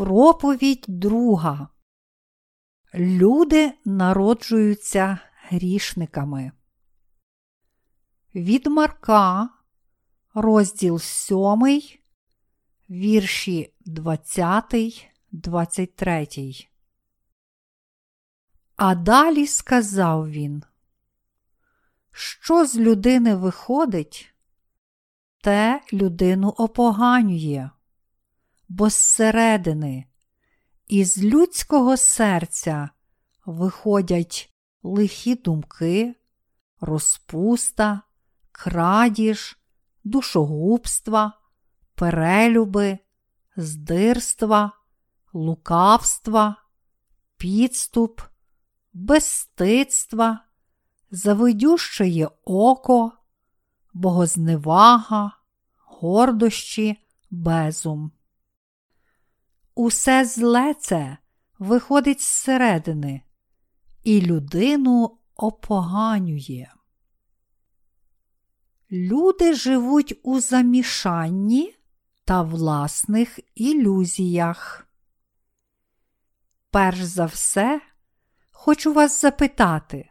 Проповідь друга. Люди народжуються грішниками. Від Марка, розділ 7, вірші 20, 23. А далі сказав він, що з людини виходить, те людину опоганює бо зсередини, із людського серця виходять лихі думки, розпуста, крадіж, душогубства, перелюби, здирства, лукавства, підступ, безстидства, завидющеє око, богозневага, гордощі, безум. Усе зле це виходить зсередини і людину опоганює. Люди живуть у замішанні та власних ілюзіях. Перш за все, хочу вас запитати,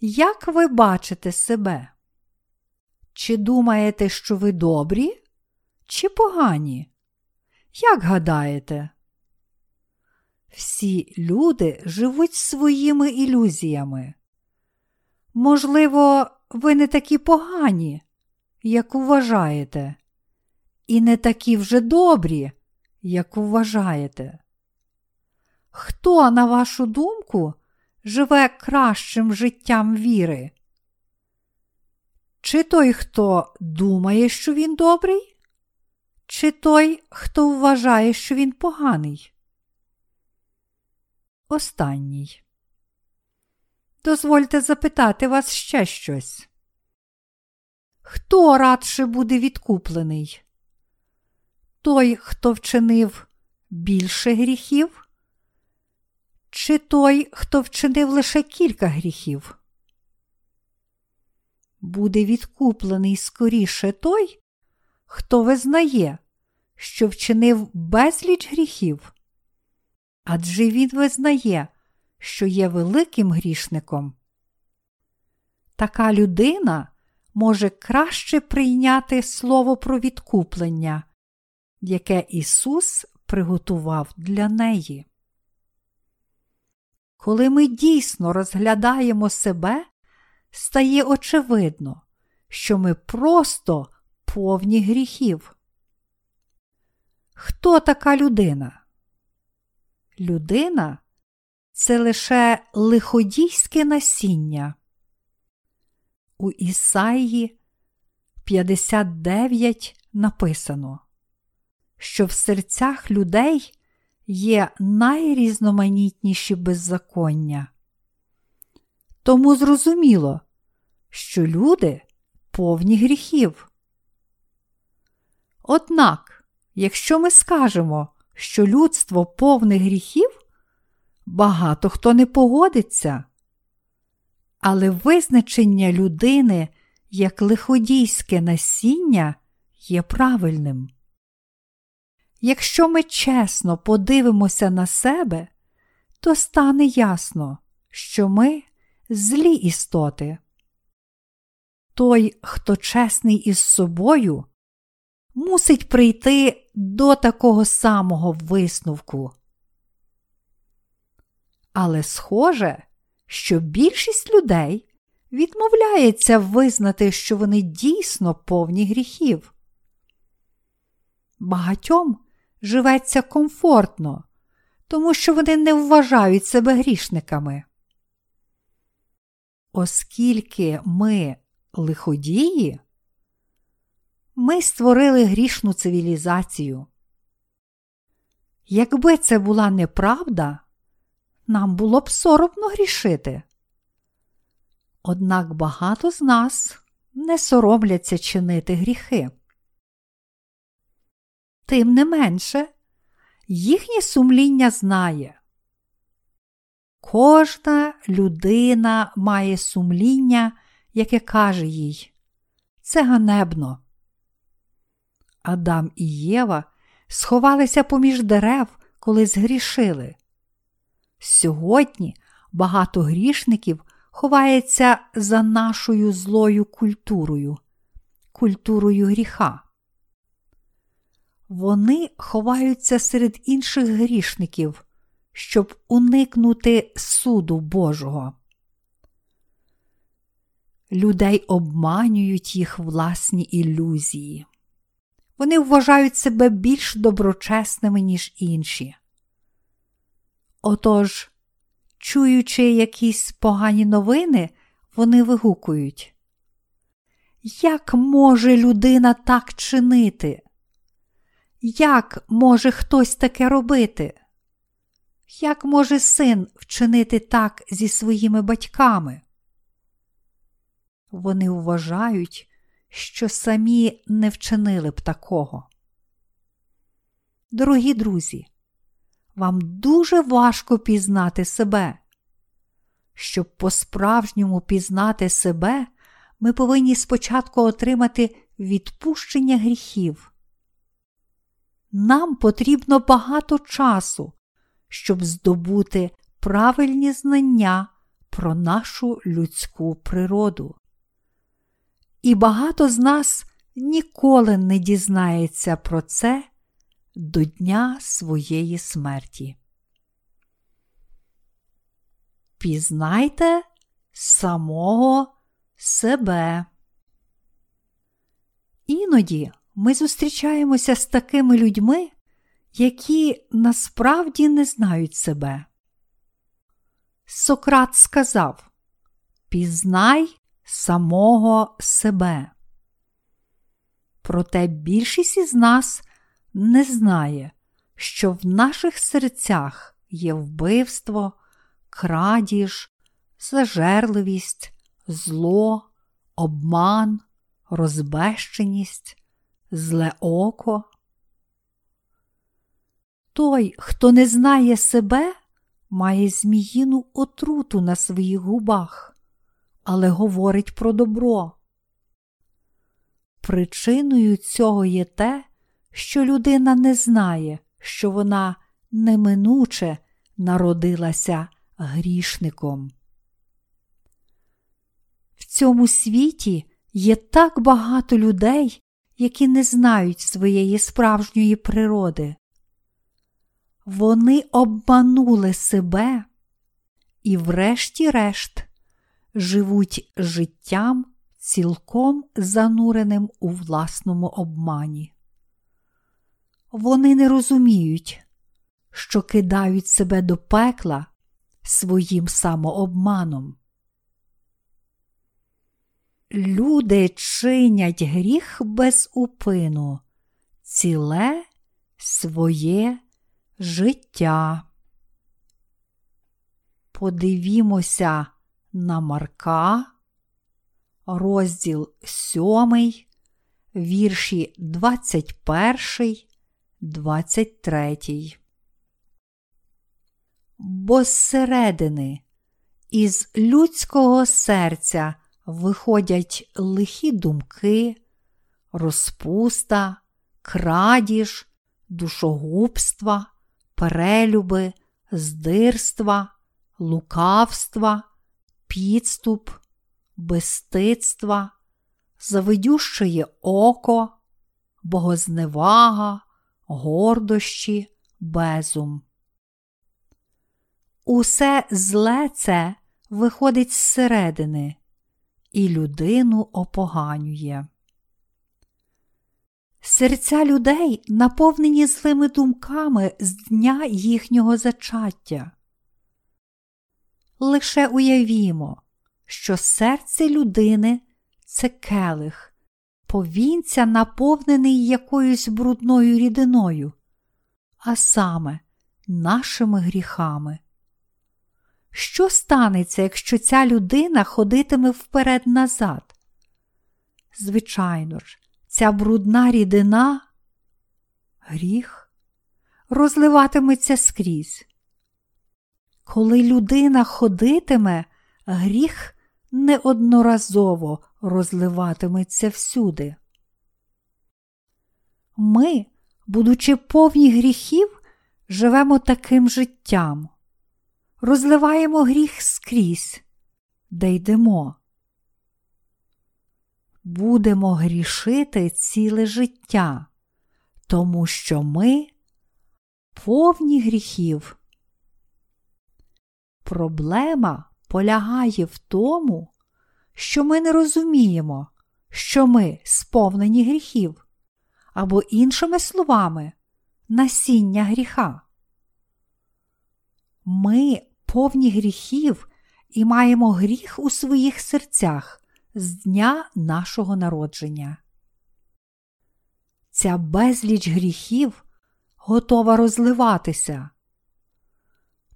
як ви бачите себе? Чи думаєте, що ви добрі, чи погані? Як гадаєте? Всі люди живуть своїми ілюзіями. Можливо, ви не такі погані, як вважаєте, і не такі вже добрі, як вважаєте. Хто, на вашу думку, живе кращим життям віри? Чи той, хто думає, що він добрий? Чи той, хто вважає, що він поганий? Останній. Дозвольте запитати вас ще щось. Хто радше буде відкуплений? Той, хто вчинив більше гріхів? Чи той, хто вчинив лише кілька гріхів? Буде відкуплений скоріше той, хто визнає, що вчинив безліч гріхів, адже він визнає, що є великим грішником. Така людина може краще прийняти слово про відкуплення, яке Ісус приготував для неї. Коли ми дійсно розглядаємо себе, стає очевидно, що ми просто повні гріхів. Хто така людина? Людина це лише лиходійське насіння. У Ісаї 59 написано, що в серцях людей є найрізноманітніші беззаконня. Тому зрозуміло, що люди повні гріхів. Однак, якщо ми скажемо, що людство повне гріхів, багато хто не погодиться. Але визначення людини як лиходійське насіння є правильним. Якщо ми чесно подивимося на себе, то стане ясно, що ми злі істоти. Той, хто чесний із собою, мусить прийти до такого самого висновку. Але схоже, що більшість людей відмовляється визнати, що вони дійсно повні гріхів. Багатьом живеться комфортно, тому що вони не вважають себе грішниками. Оскільки ми лиходії, ми створили грішну цивілізацію. Якби це була неправда, нам було б соромно грішити. Однак багато з нас не соромляться чинити гріхи. Тим не менше, їхнє сумління знає. Кожна людина має сумління, яке каже їй це ганебно. Адам і Єва сховалися поміж дерев, коли згрішили. Сьогодні багато грішників ховається за нашою злою культурою, культурою гріха. Вони ховаються серед інших грішників, щоб уникнути суду Божого. Людей обманюють їх власні ілюзії. Вони вважають себе більш доброчесними, ніж інші. Отож, чуючи якісь погані новини, вони вигукують. Як може людина так чинити? Як може хтось таке робити? Як може син вчинити так зі своїми батьками? Вони вважають, що самі не вчинили б такого. Дорогі друзі, вам дуже важко пізнати себе. Щоб по-справжньому пізнати себе, ми повинні спочатку отримати відпущення гріхів. Нам потрібно багато часу, щоб здобути правильні знання про нашу людську природу. І багато з нас ніколи не дізнається про це до дня своєї смерті. Пізнайте самого себе. Іноді ми зустрічаємося з такими людьми, які насправді не знають себе. Сократ сказав Пізнай самого себе. Проте більшість із нас не знає, що в наших серцях є вбивство, крадіж, зажерливість, зло, обман, розбещеність, зле око. Той, хто не знає себе, має зміїну отруту на своїх губах, але говорить про добро. Причиною цього є те, що людина не знає, що вона неминуче народилася грішником. В цьому світі є так багато людей, які не знають своєї справжньої природи. Вони обманули себе і, врешті-решт, живуть життям цілком зануреним у власному обмані. Вони не розуміють, що кидають себе до пекла своїм самообманом. Люди чинять гріх без упину, ціле своє життя. Подивімося на Марка, розділ 7, вірші 21, 23. Бо зсередини із людського серця виходять лихі думки, розпуста, крадіж, душогубства, перелюби, здирства, лукавства, підступ, безстидства, завидющеє око, богозневага, гордощі, безум. Усе зле це виходить зсередини і людину опоганює. Серця людей наповнені злими думками з дня їхнього зачаття. Лише уявімо, що серце людини це келих, повінця, наповнений якоюсь брудною рідиною, а саме нашими гріхами. Що станеться, якщо ця людина ходитиме вперед назад? Звичайно ж, ця брудна рідина, гріх, розливатиметься скрізь. Коли людина ходитиме, гріх неодноразово розливатиметься всюди. Ми будучи повні гріхів, живемо таким життям, розливаємо гріх скрізь, де йдемо. Будемо грішити ціле життя, тому що ми повні гріхів. Проблема полягає в тому, що ми не розуміємо, що ми сповнені гріхів, або, іншими словами, насіння гріха. Ми повні гріхів і маємо гріх у своїх серцях з дня нашого народження. Ця безліч гріхів готова розливатися.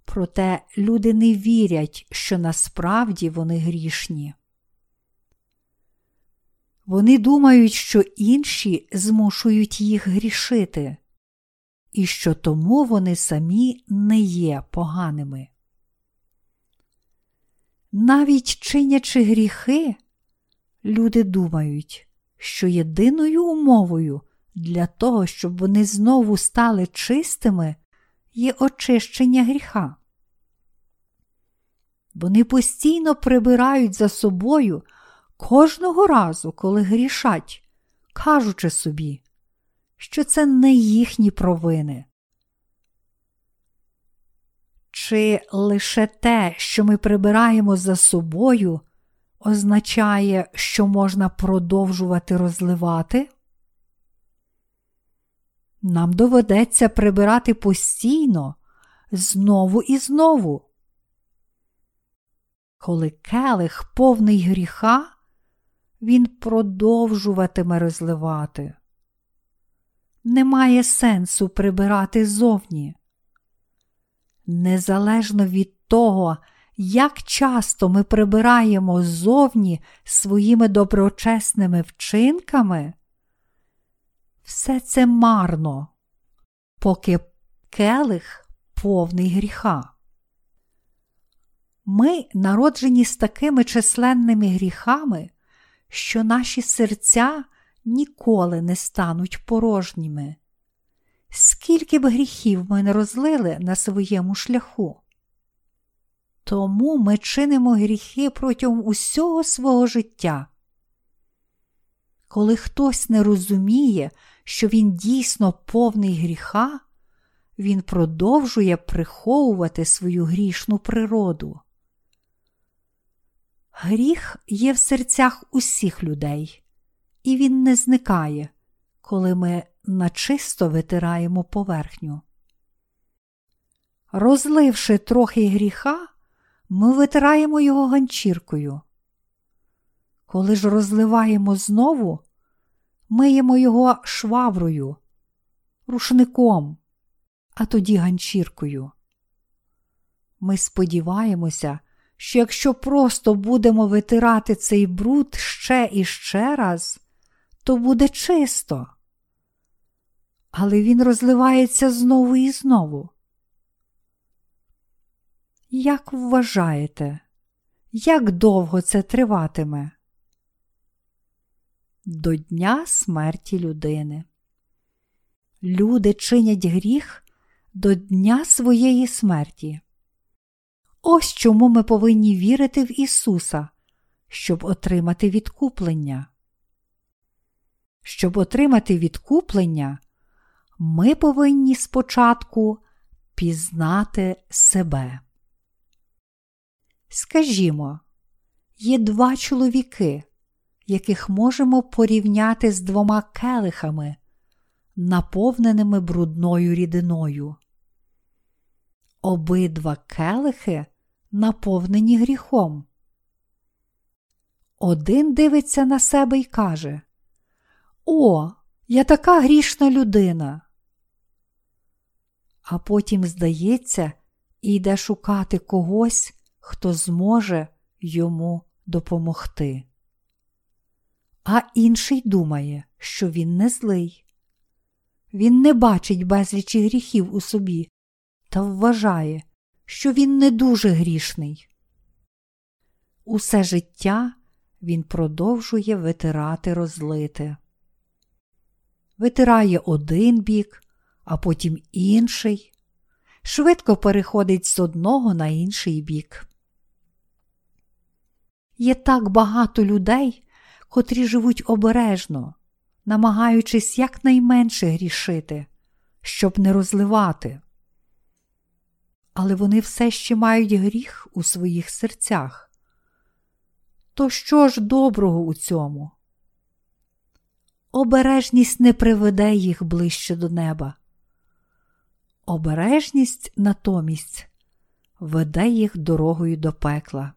Проте люди не вірять, що насправді вони грішні. Вони думають, що інші змушують їх грішити, і що тому вони самі не є поганими. Навіть чинячи гріхи, люди думають, що єдиною умовою для того, щоб вони знову стали чистими, є очищення гріха. Вони постійно прибирають за собою кожного разу, коли грішать, кажучи собі, що це не їхні провини. Чи лише те, що ми прибираємо за собою, означає, що можна продовжувати розливати? Нам доведеться прибирати постійно, знову і знову. Коли келих повний гріха, він продовжуватиме розливати. Немає сенсу прибирати зовні. Незалежно від того, як часто ми прибираємо ззовні своїми доброчесними вчинками, все це марно, поки келих повний гріха. Ми народжені з такими численними гріхами, що наші серця ніколи не стануть порожніми. Скільки б гріхів ми не розлили на своєму шляху. Тому ми чинимо гріхи протягом усього свого життя. Коли хтось не розуміє, що він дійсно повний гріха, він продовжує приховувати свою грішну природу. Гріх є в серцях усіх людей, і він не зникає, коли ми начисто витираємо поверхню. Розливши трохи гріха, ми витираємо його ганчіркою. Коли ж розливаємо знову, миємо його шваврою, рушником, а тоді ганчіркою. Ми сподіваємося, що якщо просто будемо витирати цей бруд ще і ще раз, то буде чисто. Але він розливається знову і знову. Як вважаєте, як довго це триватиме? До дня смерті людини. Люди чинять гріх до дня своєї смерті. Ось чому ми повинні вірити в Ісуса, щоб отримати відкуплення. Щоб отримати відкуплення, ми повинні спочатку пізнати себе. Скажімо, є два чоловіки, яких можемо порівняти з двома келихами, наповненими брудною рідиною. Обидва келихи наповнені гріхом. Один дивиться на себе і каже: О, я така грішна людина. А потім, здається, і йде шукати когось, хто зможе йому допомогти. А інший думає, що він не злий. Він не бачить безлічі гріхів у собі та вважає, що він не дуже грішний. Усе життя він продовжує витирати розлите. Витирає один бік, а потім інший, швидко переходить з одного на інший бік. Є так багато людей, котрі живуть обережно, намагаючись якнайменше грішити, щоб не розливати. Але вони все ще мають гріх у своїх серцях. То що ж доброго у цьому? Обережність не приведе їх ближче до неба. Обережність натомість веде їх дорогою до пекла.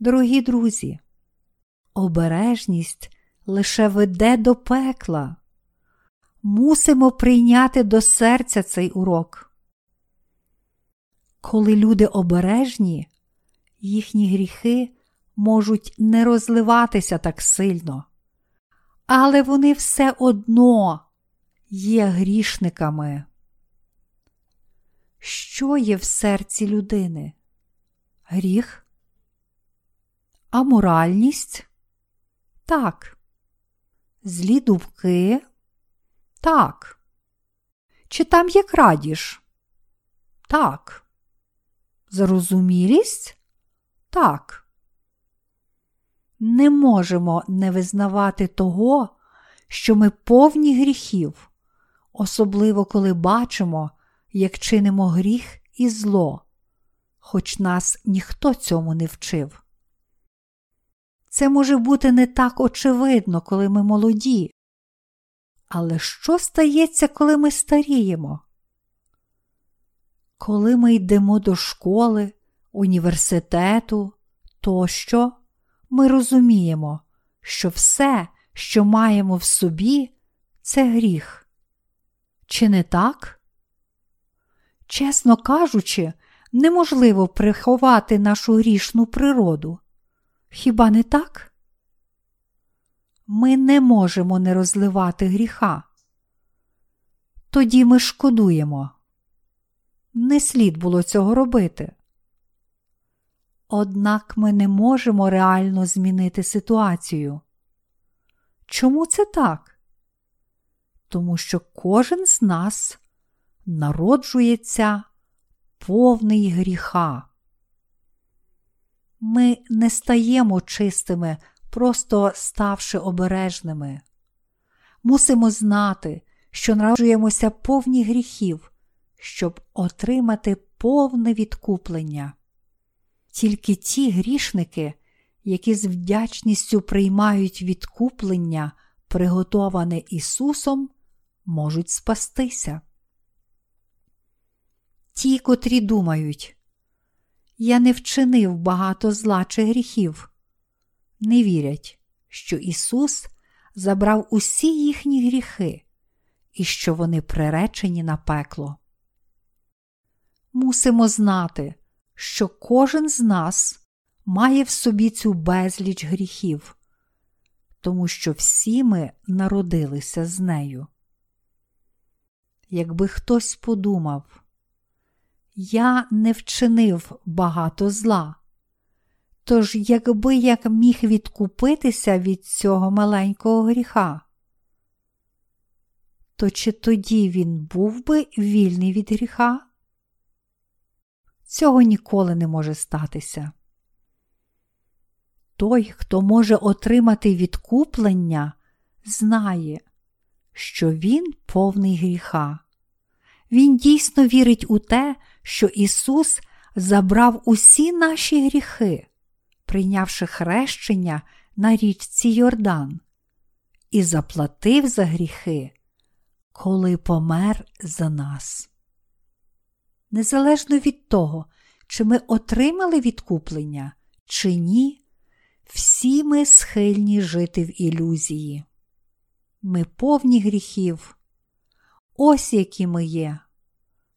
Дорогі друзі, обережність лише веде до пекла. Мусимо прийняти до серця цей урок. Коли люди обережні, їхні гріхи можуть не розливатися так сильно, але вони все одно є грішниками. Що є в серці людини? Гріх? Аморальність? Так. Злі думки? Так. Чи там є крадіж? Так. Зрозумілість? Так. Не можемо не визнавати того, що ми повні гріхів, особливо коли бачимо, як чинимо гріх і зло, хоч нас ніхто цьому не вчив. Це може бути не так очевидно, коли ми молоді. Але що стається, коли ми старіємо? Коли ми йдемо до школи, університету тощо, ми розуміємо, що все, що маємо в собі, це гріх. Чи не так? Чесно кажучи, неможливо приховати нашу грішну природу. Хіба не так? Ми не можемо не розливати гріха. Тоді ми шкодуємо. Не слід було цього робити. Однак ми не можемо реально змінити ситуацію. Чому це так? Тому що кожен з нас народжується повний гріха. Ми не стаємо чистими, просто ставши обережними. Мусимо знати, що народжуємося повні гріхів, щоб отримати повне відкуплення. Тільки ті грішники, які з вдячністю приймають відкуплення, приготоване Ісусом, можуть спастися. Ті, котрі думають, я не вчинив багато зла чи гріхів, не вірять, що Ісус забрав усі їхні гріхи і що вони приречені на пекло. Мусимо знати, що кожен з нас має в собі цю безліч гріхів, тому що всі ми народилися з нею. Якби хтось подумав, я не вчинив багато зла. Тож, якби як міг відкупитися від цього маленького гріха, то чи тоді він був би вільний від гріха? Цього ніколи не може статися. Той, хто може отримати відкуплення, знає, що він повний гріха. Він дійсно вірить у те, що Ісус забрав усі наші гріхи, прийнявши хрещення на річці Йордан, і заплатив за гріхи, коли помер за нас. Незалежно від того, чи ми отримали відкуплення, чи ні, всі ми схильні жити в ілюзії. Ми повні гріхів. Ось які ми є.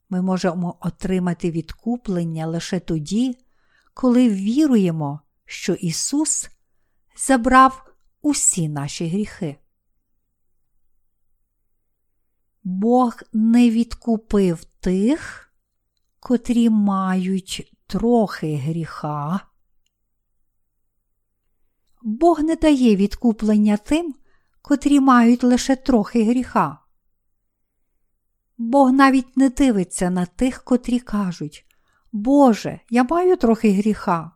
Ми можемо отримати відкуплення лише тоді, коли віруємо, що Ісус забрав усі наші гріхи. Бог не відкупив тих, котрі мають трохи гріха. Бог не дає відкуплення тим, котрі мають лише трохи гріха. Бог навіть не дивиться на тих, котрі кажуть, Боже, я маю трохи гріха.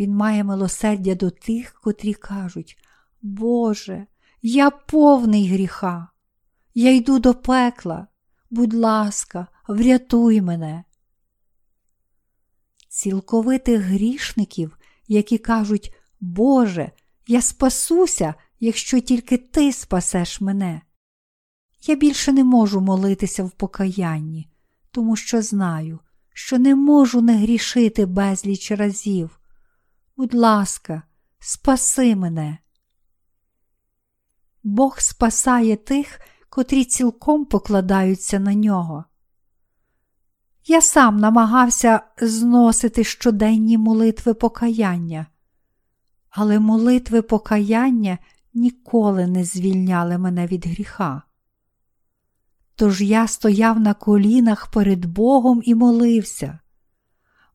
Він має милосердя до тих, котрі кажуть, Боже, я повний гріха, я йду до пекла, будь ласка, врятуй мене. Цілковитих грішників, які кажуть, Боже, я спасуся, якщо тільки Ти спасеш мене. Я більше не можу молитися в покаянні, тому що знаю, що не можу не грішити безліч разів. Будь ласка, спаси мене. Бог спасає тих, котрі цілком покладаються на нього. Я сам намагався зносити щоденні молитви покаяння, але молитви покаяння ніколи не звільняли мене від гріха. Тож я стояв на колінах перед Богом і молився.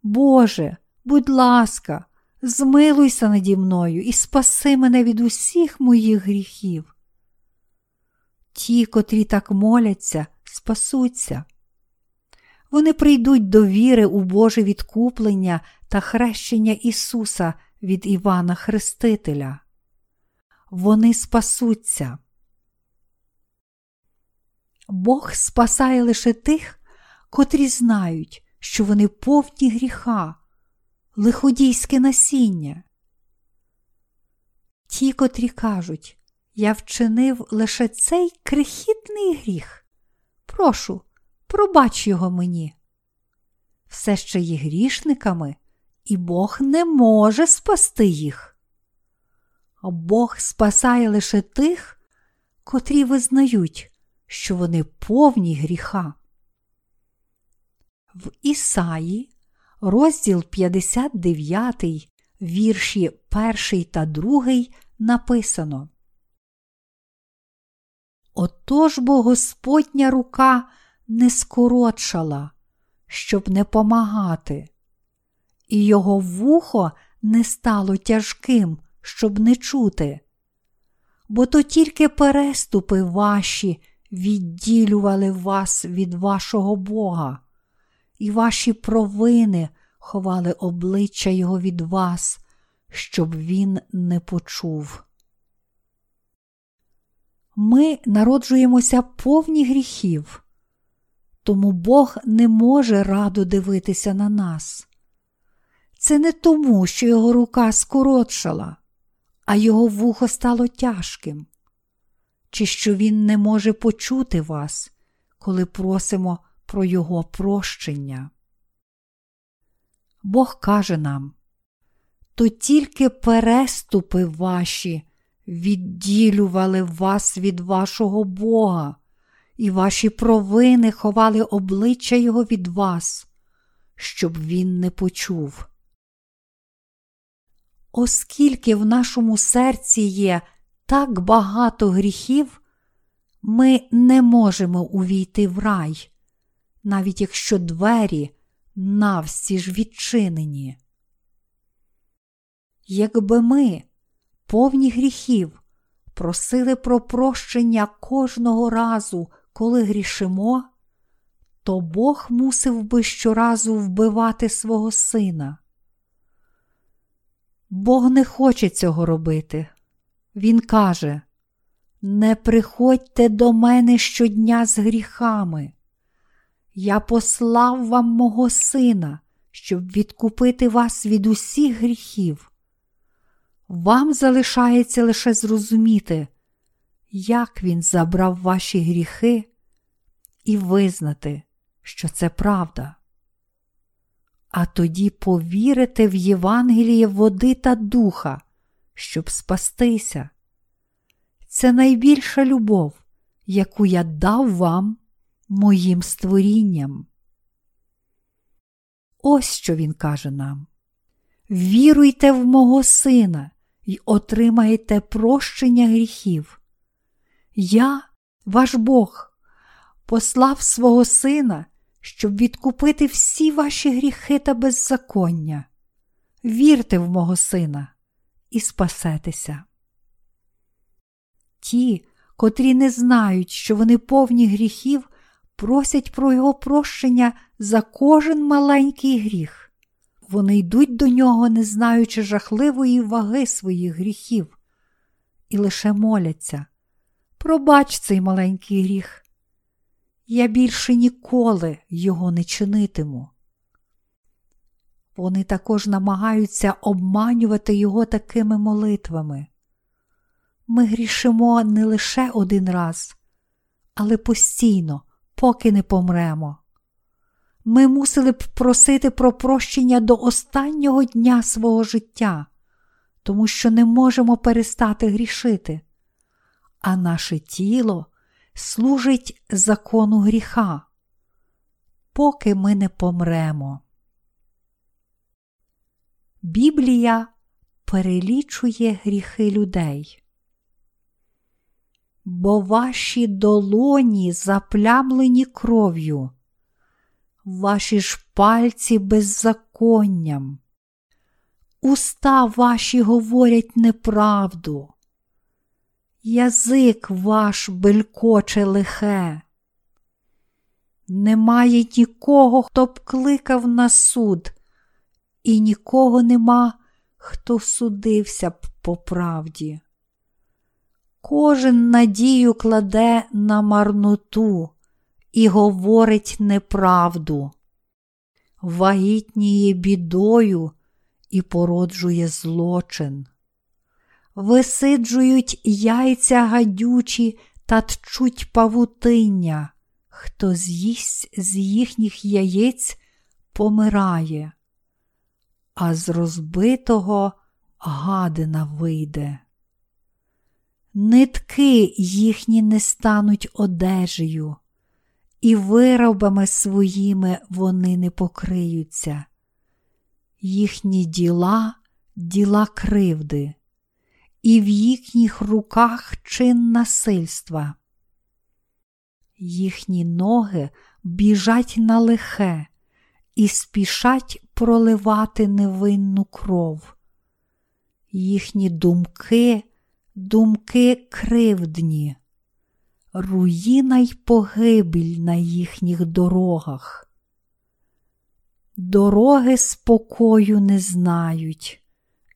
Боже, будь ласка, змилуйся наді мною і спаси мене від усіх моїх гріхів. Ті, котрі так моляться, спасуться. Вони прийдуть до віри у Боже відкуплення та хрещення Ісуса від Івана Хрестителя. Вони спасуться. Бог спасає лише тих, котрі знають, що вони повні гріха, лиходійське насіння. Ті, котрі кажуть, я вчинив лише цей крихітний гріх. Прошу, пробач його мені. Все ще є грішниками, і Бог не може спасти їх. Бог спасає лише тих, котрі визнають, що вони повні гріха. В Ісаї, розділ 59, вірші 1 та 2 написано. Отож бо Господня рука не скоротшала, щоб не помагати, і його вухо не стало тяжким, щоб не чути, бо то тільки переступи ваші відділювали вас від вашого Бога, і ваші провини ховали обличчя Його від вас, щоб він не почув. Ми народжуємося повні гріхів, тому Бог не може радо дивитися на нас. Це не тому, що його рука скоротшала, а його вухо стало тяжким чи що Він не може почути вас, коли просимо про Його прощення. Бог каже нам, то тільки переступи ваші відділювали вас від вашого Бога, і ваші провини ховали обличчя Його від вас, щоб Він не почув. Оскільки в нашому серці є так багато гріхів, ми не можемо увійти в рай, навіть якщо двері навсі ж відчинені. Якби ми, повні гріхів, просили про прощення кожного разу, коли грішимо, то Бог мусив би щоразу вбивати свого сина. Бог не хоче цього робити. Він каже: Не приходьте до мене щодня з гріхами. Я послав вам мого сина, щоб відкупити вас від усіх гріхів. Вам залишається лише зрозуміти, як він забрав ваші гріхи, і визнати, що це правда. А тоді повірите в Євангеліє води та духа, щоб спастися. Це найбільша любов, яку я дав вам моїм створінням. Ось що він каже нам: Віруйте в мого сина і отримаєте прощення гріхів. Я, ваш Бог, послав свого сина, щоб відкупити всі ваші гріхи та беззаконня. Вірте в мого сина і спасетеся. Ті, котрі не знають, що вони повні гріхів, просять про його прощення за кожен маленький гріх. Вони йдуть до нього, не знаючи жахливої ваги своїх гріхів, і лише моляться. Пробач цей маленький гріх. Я більше ніколи його не чинитиму. Вони також намагаються обманювати його такими молитвами. Ми грішимо не лише один раз, але постійно, поки не помремо. Ми мусили б просити про прощення до останнього дня свого життя, тому що не можемо перестати грішити, а наше тіло служить закону гріха, поки ми не помремо. Біблія перелічує гріхи людей. Бо ваші долоні заплямлені кров'ю, ваші ж пальці беззаконням, уста ваші говорять неправду, язик ваш белькоче лихе. Немає нікого, хто б кликав на суд, і нікого нема, хто судився б по правді. Кожен надію кладе на марноту і говорить неправду, вагітніє бідою і породжує злочин. Висиджують яйця гадючі та тчуть павутиння, хто з'їсть з їхніх яєць помирає а з розбитого гадина вийде. Нитки їхні не стануть одежею, і виробами своїми вони не покриються, їхні діла діла кривди, і в їхніх руках чин насильства. Їхні ноги біжать на лихе і спішать проливати невинну кров. Їхні думки, думки кривдні, руїна й погибель на їхніх дорогах. Дороги спокою не знають,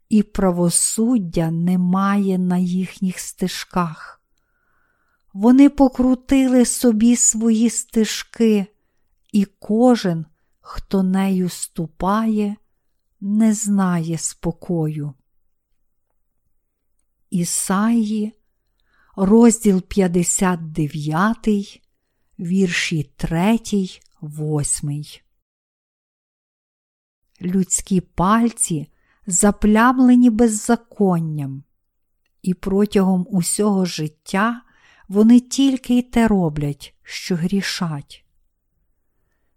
і правосуддя немає на їхніх стежках. Вони покрутили собі свої стежки, і кожен хто нею ступає, не знає спокою. Ісаї, розділ 59, вірші 3, 8. Людські пальці заплямлені беззаконням, і протягом усього життя вони тільки й те роблять, що грішать.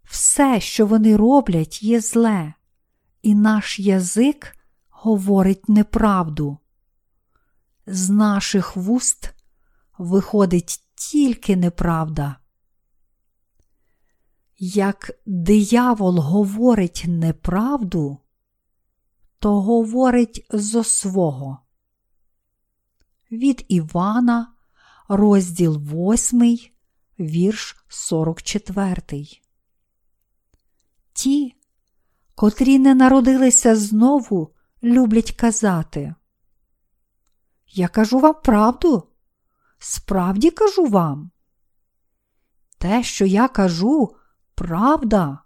Все, що вони роблять, є зле, і наш язик говорить неправду. З наших вуст виходить тільки неправда. Як диявол говорить неправду, то говорить зо свого. Від Івана, розділ 8, вірш 44 ті, котрі не народилися знову, люблять казати. Я кажу вам правду, справді кажу вам. Те, що я кажу, правда.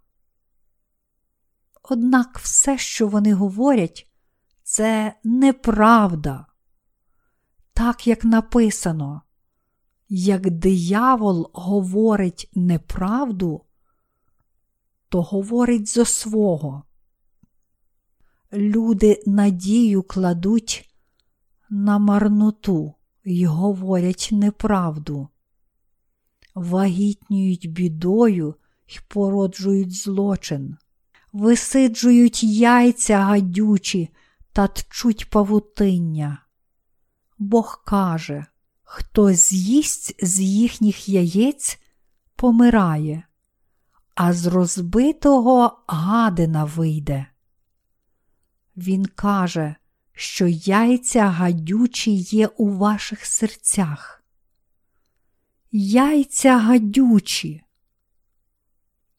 Однак все, що вони говорять, це неправда. Так як написано, як диявол говорить неправду, то говорить зо свого. Люди надію кладуть на марноту й говорять неправду, вагітнюють бідою й породжують злочин, висиджують яйця гадючі та тчуть павутиння. Бог каже, хто з'їсть з їхніх яєць, помирає а з розбитого гадина вийде. Він каже, що яйця гадючі є у ваших серцях. Яйця гадючі.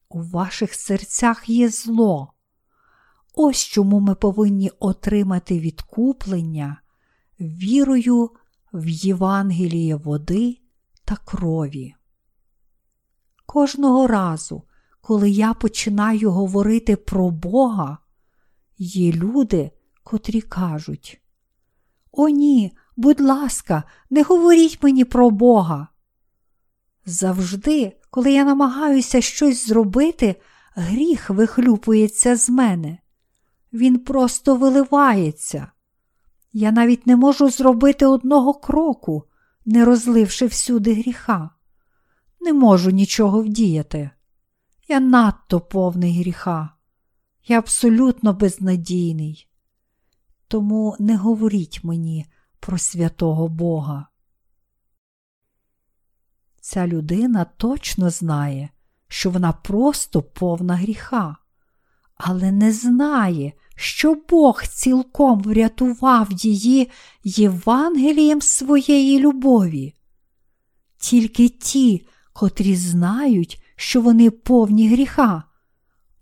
У ваших серцях є зло. Ось чому ми повинні отримати відкуплення вірою в Євангеліє води та крові. Кожного разу, коли я починаю говорити про Бога, є люди, котрі кажуть: О, ні, будь ласка, не говоріть мені про Бога. Завжди, коли я намагаюся щось зробити, гріх вихлюпується з мене. Він просто виливається. Я навіть не можу зробити одного кроку, не розливши всюди гріха. Не можу нічого вдіяти. Я надто повний гріха. Я абсолютно безнадійний. Тому не говоріть мені про святого Бога. Ця людина точно знає, що вона просто повна гріха, але не знає, що Бог цілком врятував її Євангелієм своєї любові. Тільки ті, котрі знають, що вони повні гріха,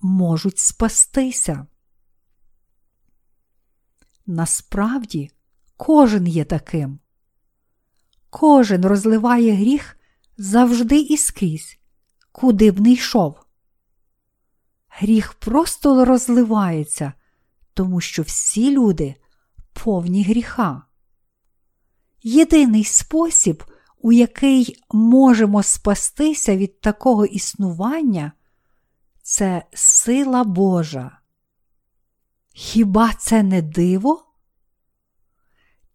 можуть спастися. Насправді, кожен є таким. Кожен розливає гріх завжди і скрізь, куди б не йшов. Гріх просто розливається, тому що всі люди повні гріха. Єдиний спосіб, у який можемо спастися від такого існування, це сила Божа. Хіба це не диво?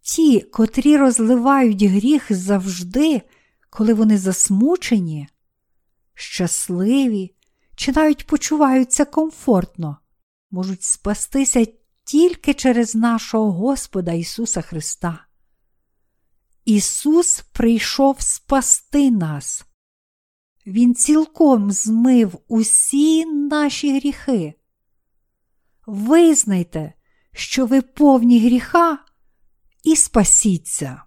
Ті, котрі розливають гріх завжди, коли вони засмучені, щасливі чи навіть почуваються комфортно, можуть спастися тільки через нашого Господа Ісуса Христа. Ісус прийшов спасти нас. Він цілком змив усі наші гріхи. Визнайте, що ви повні гріха і спасіться.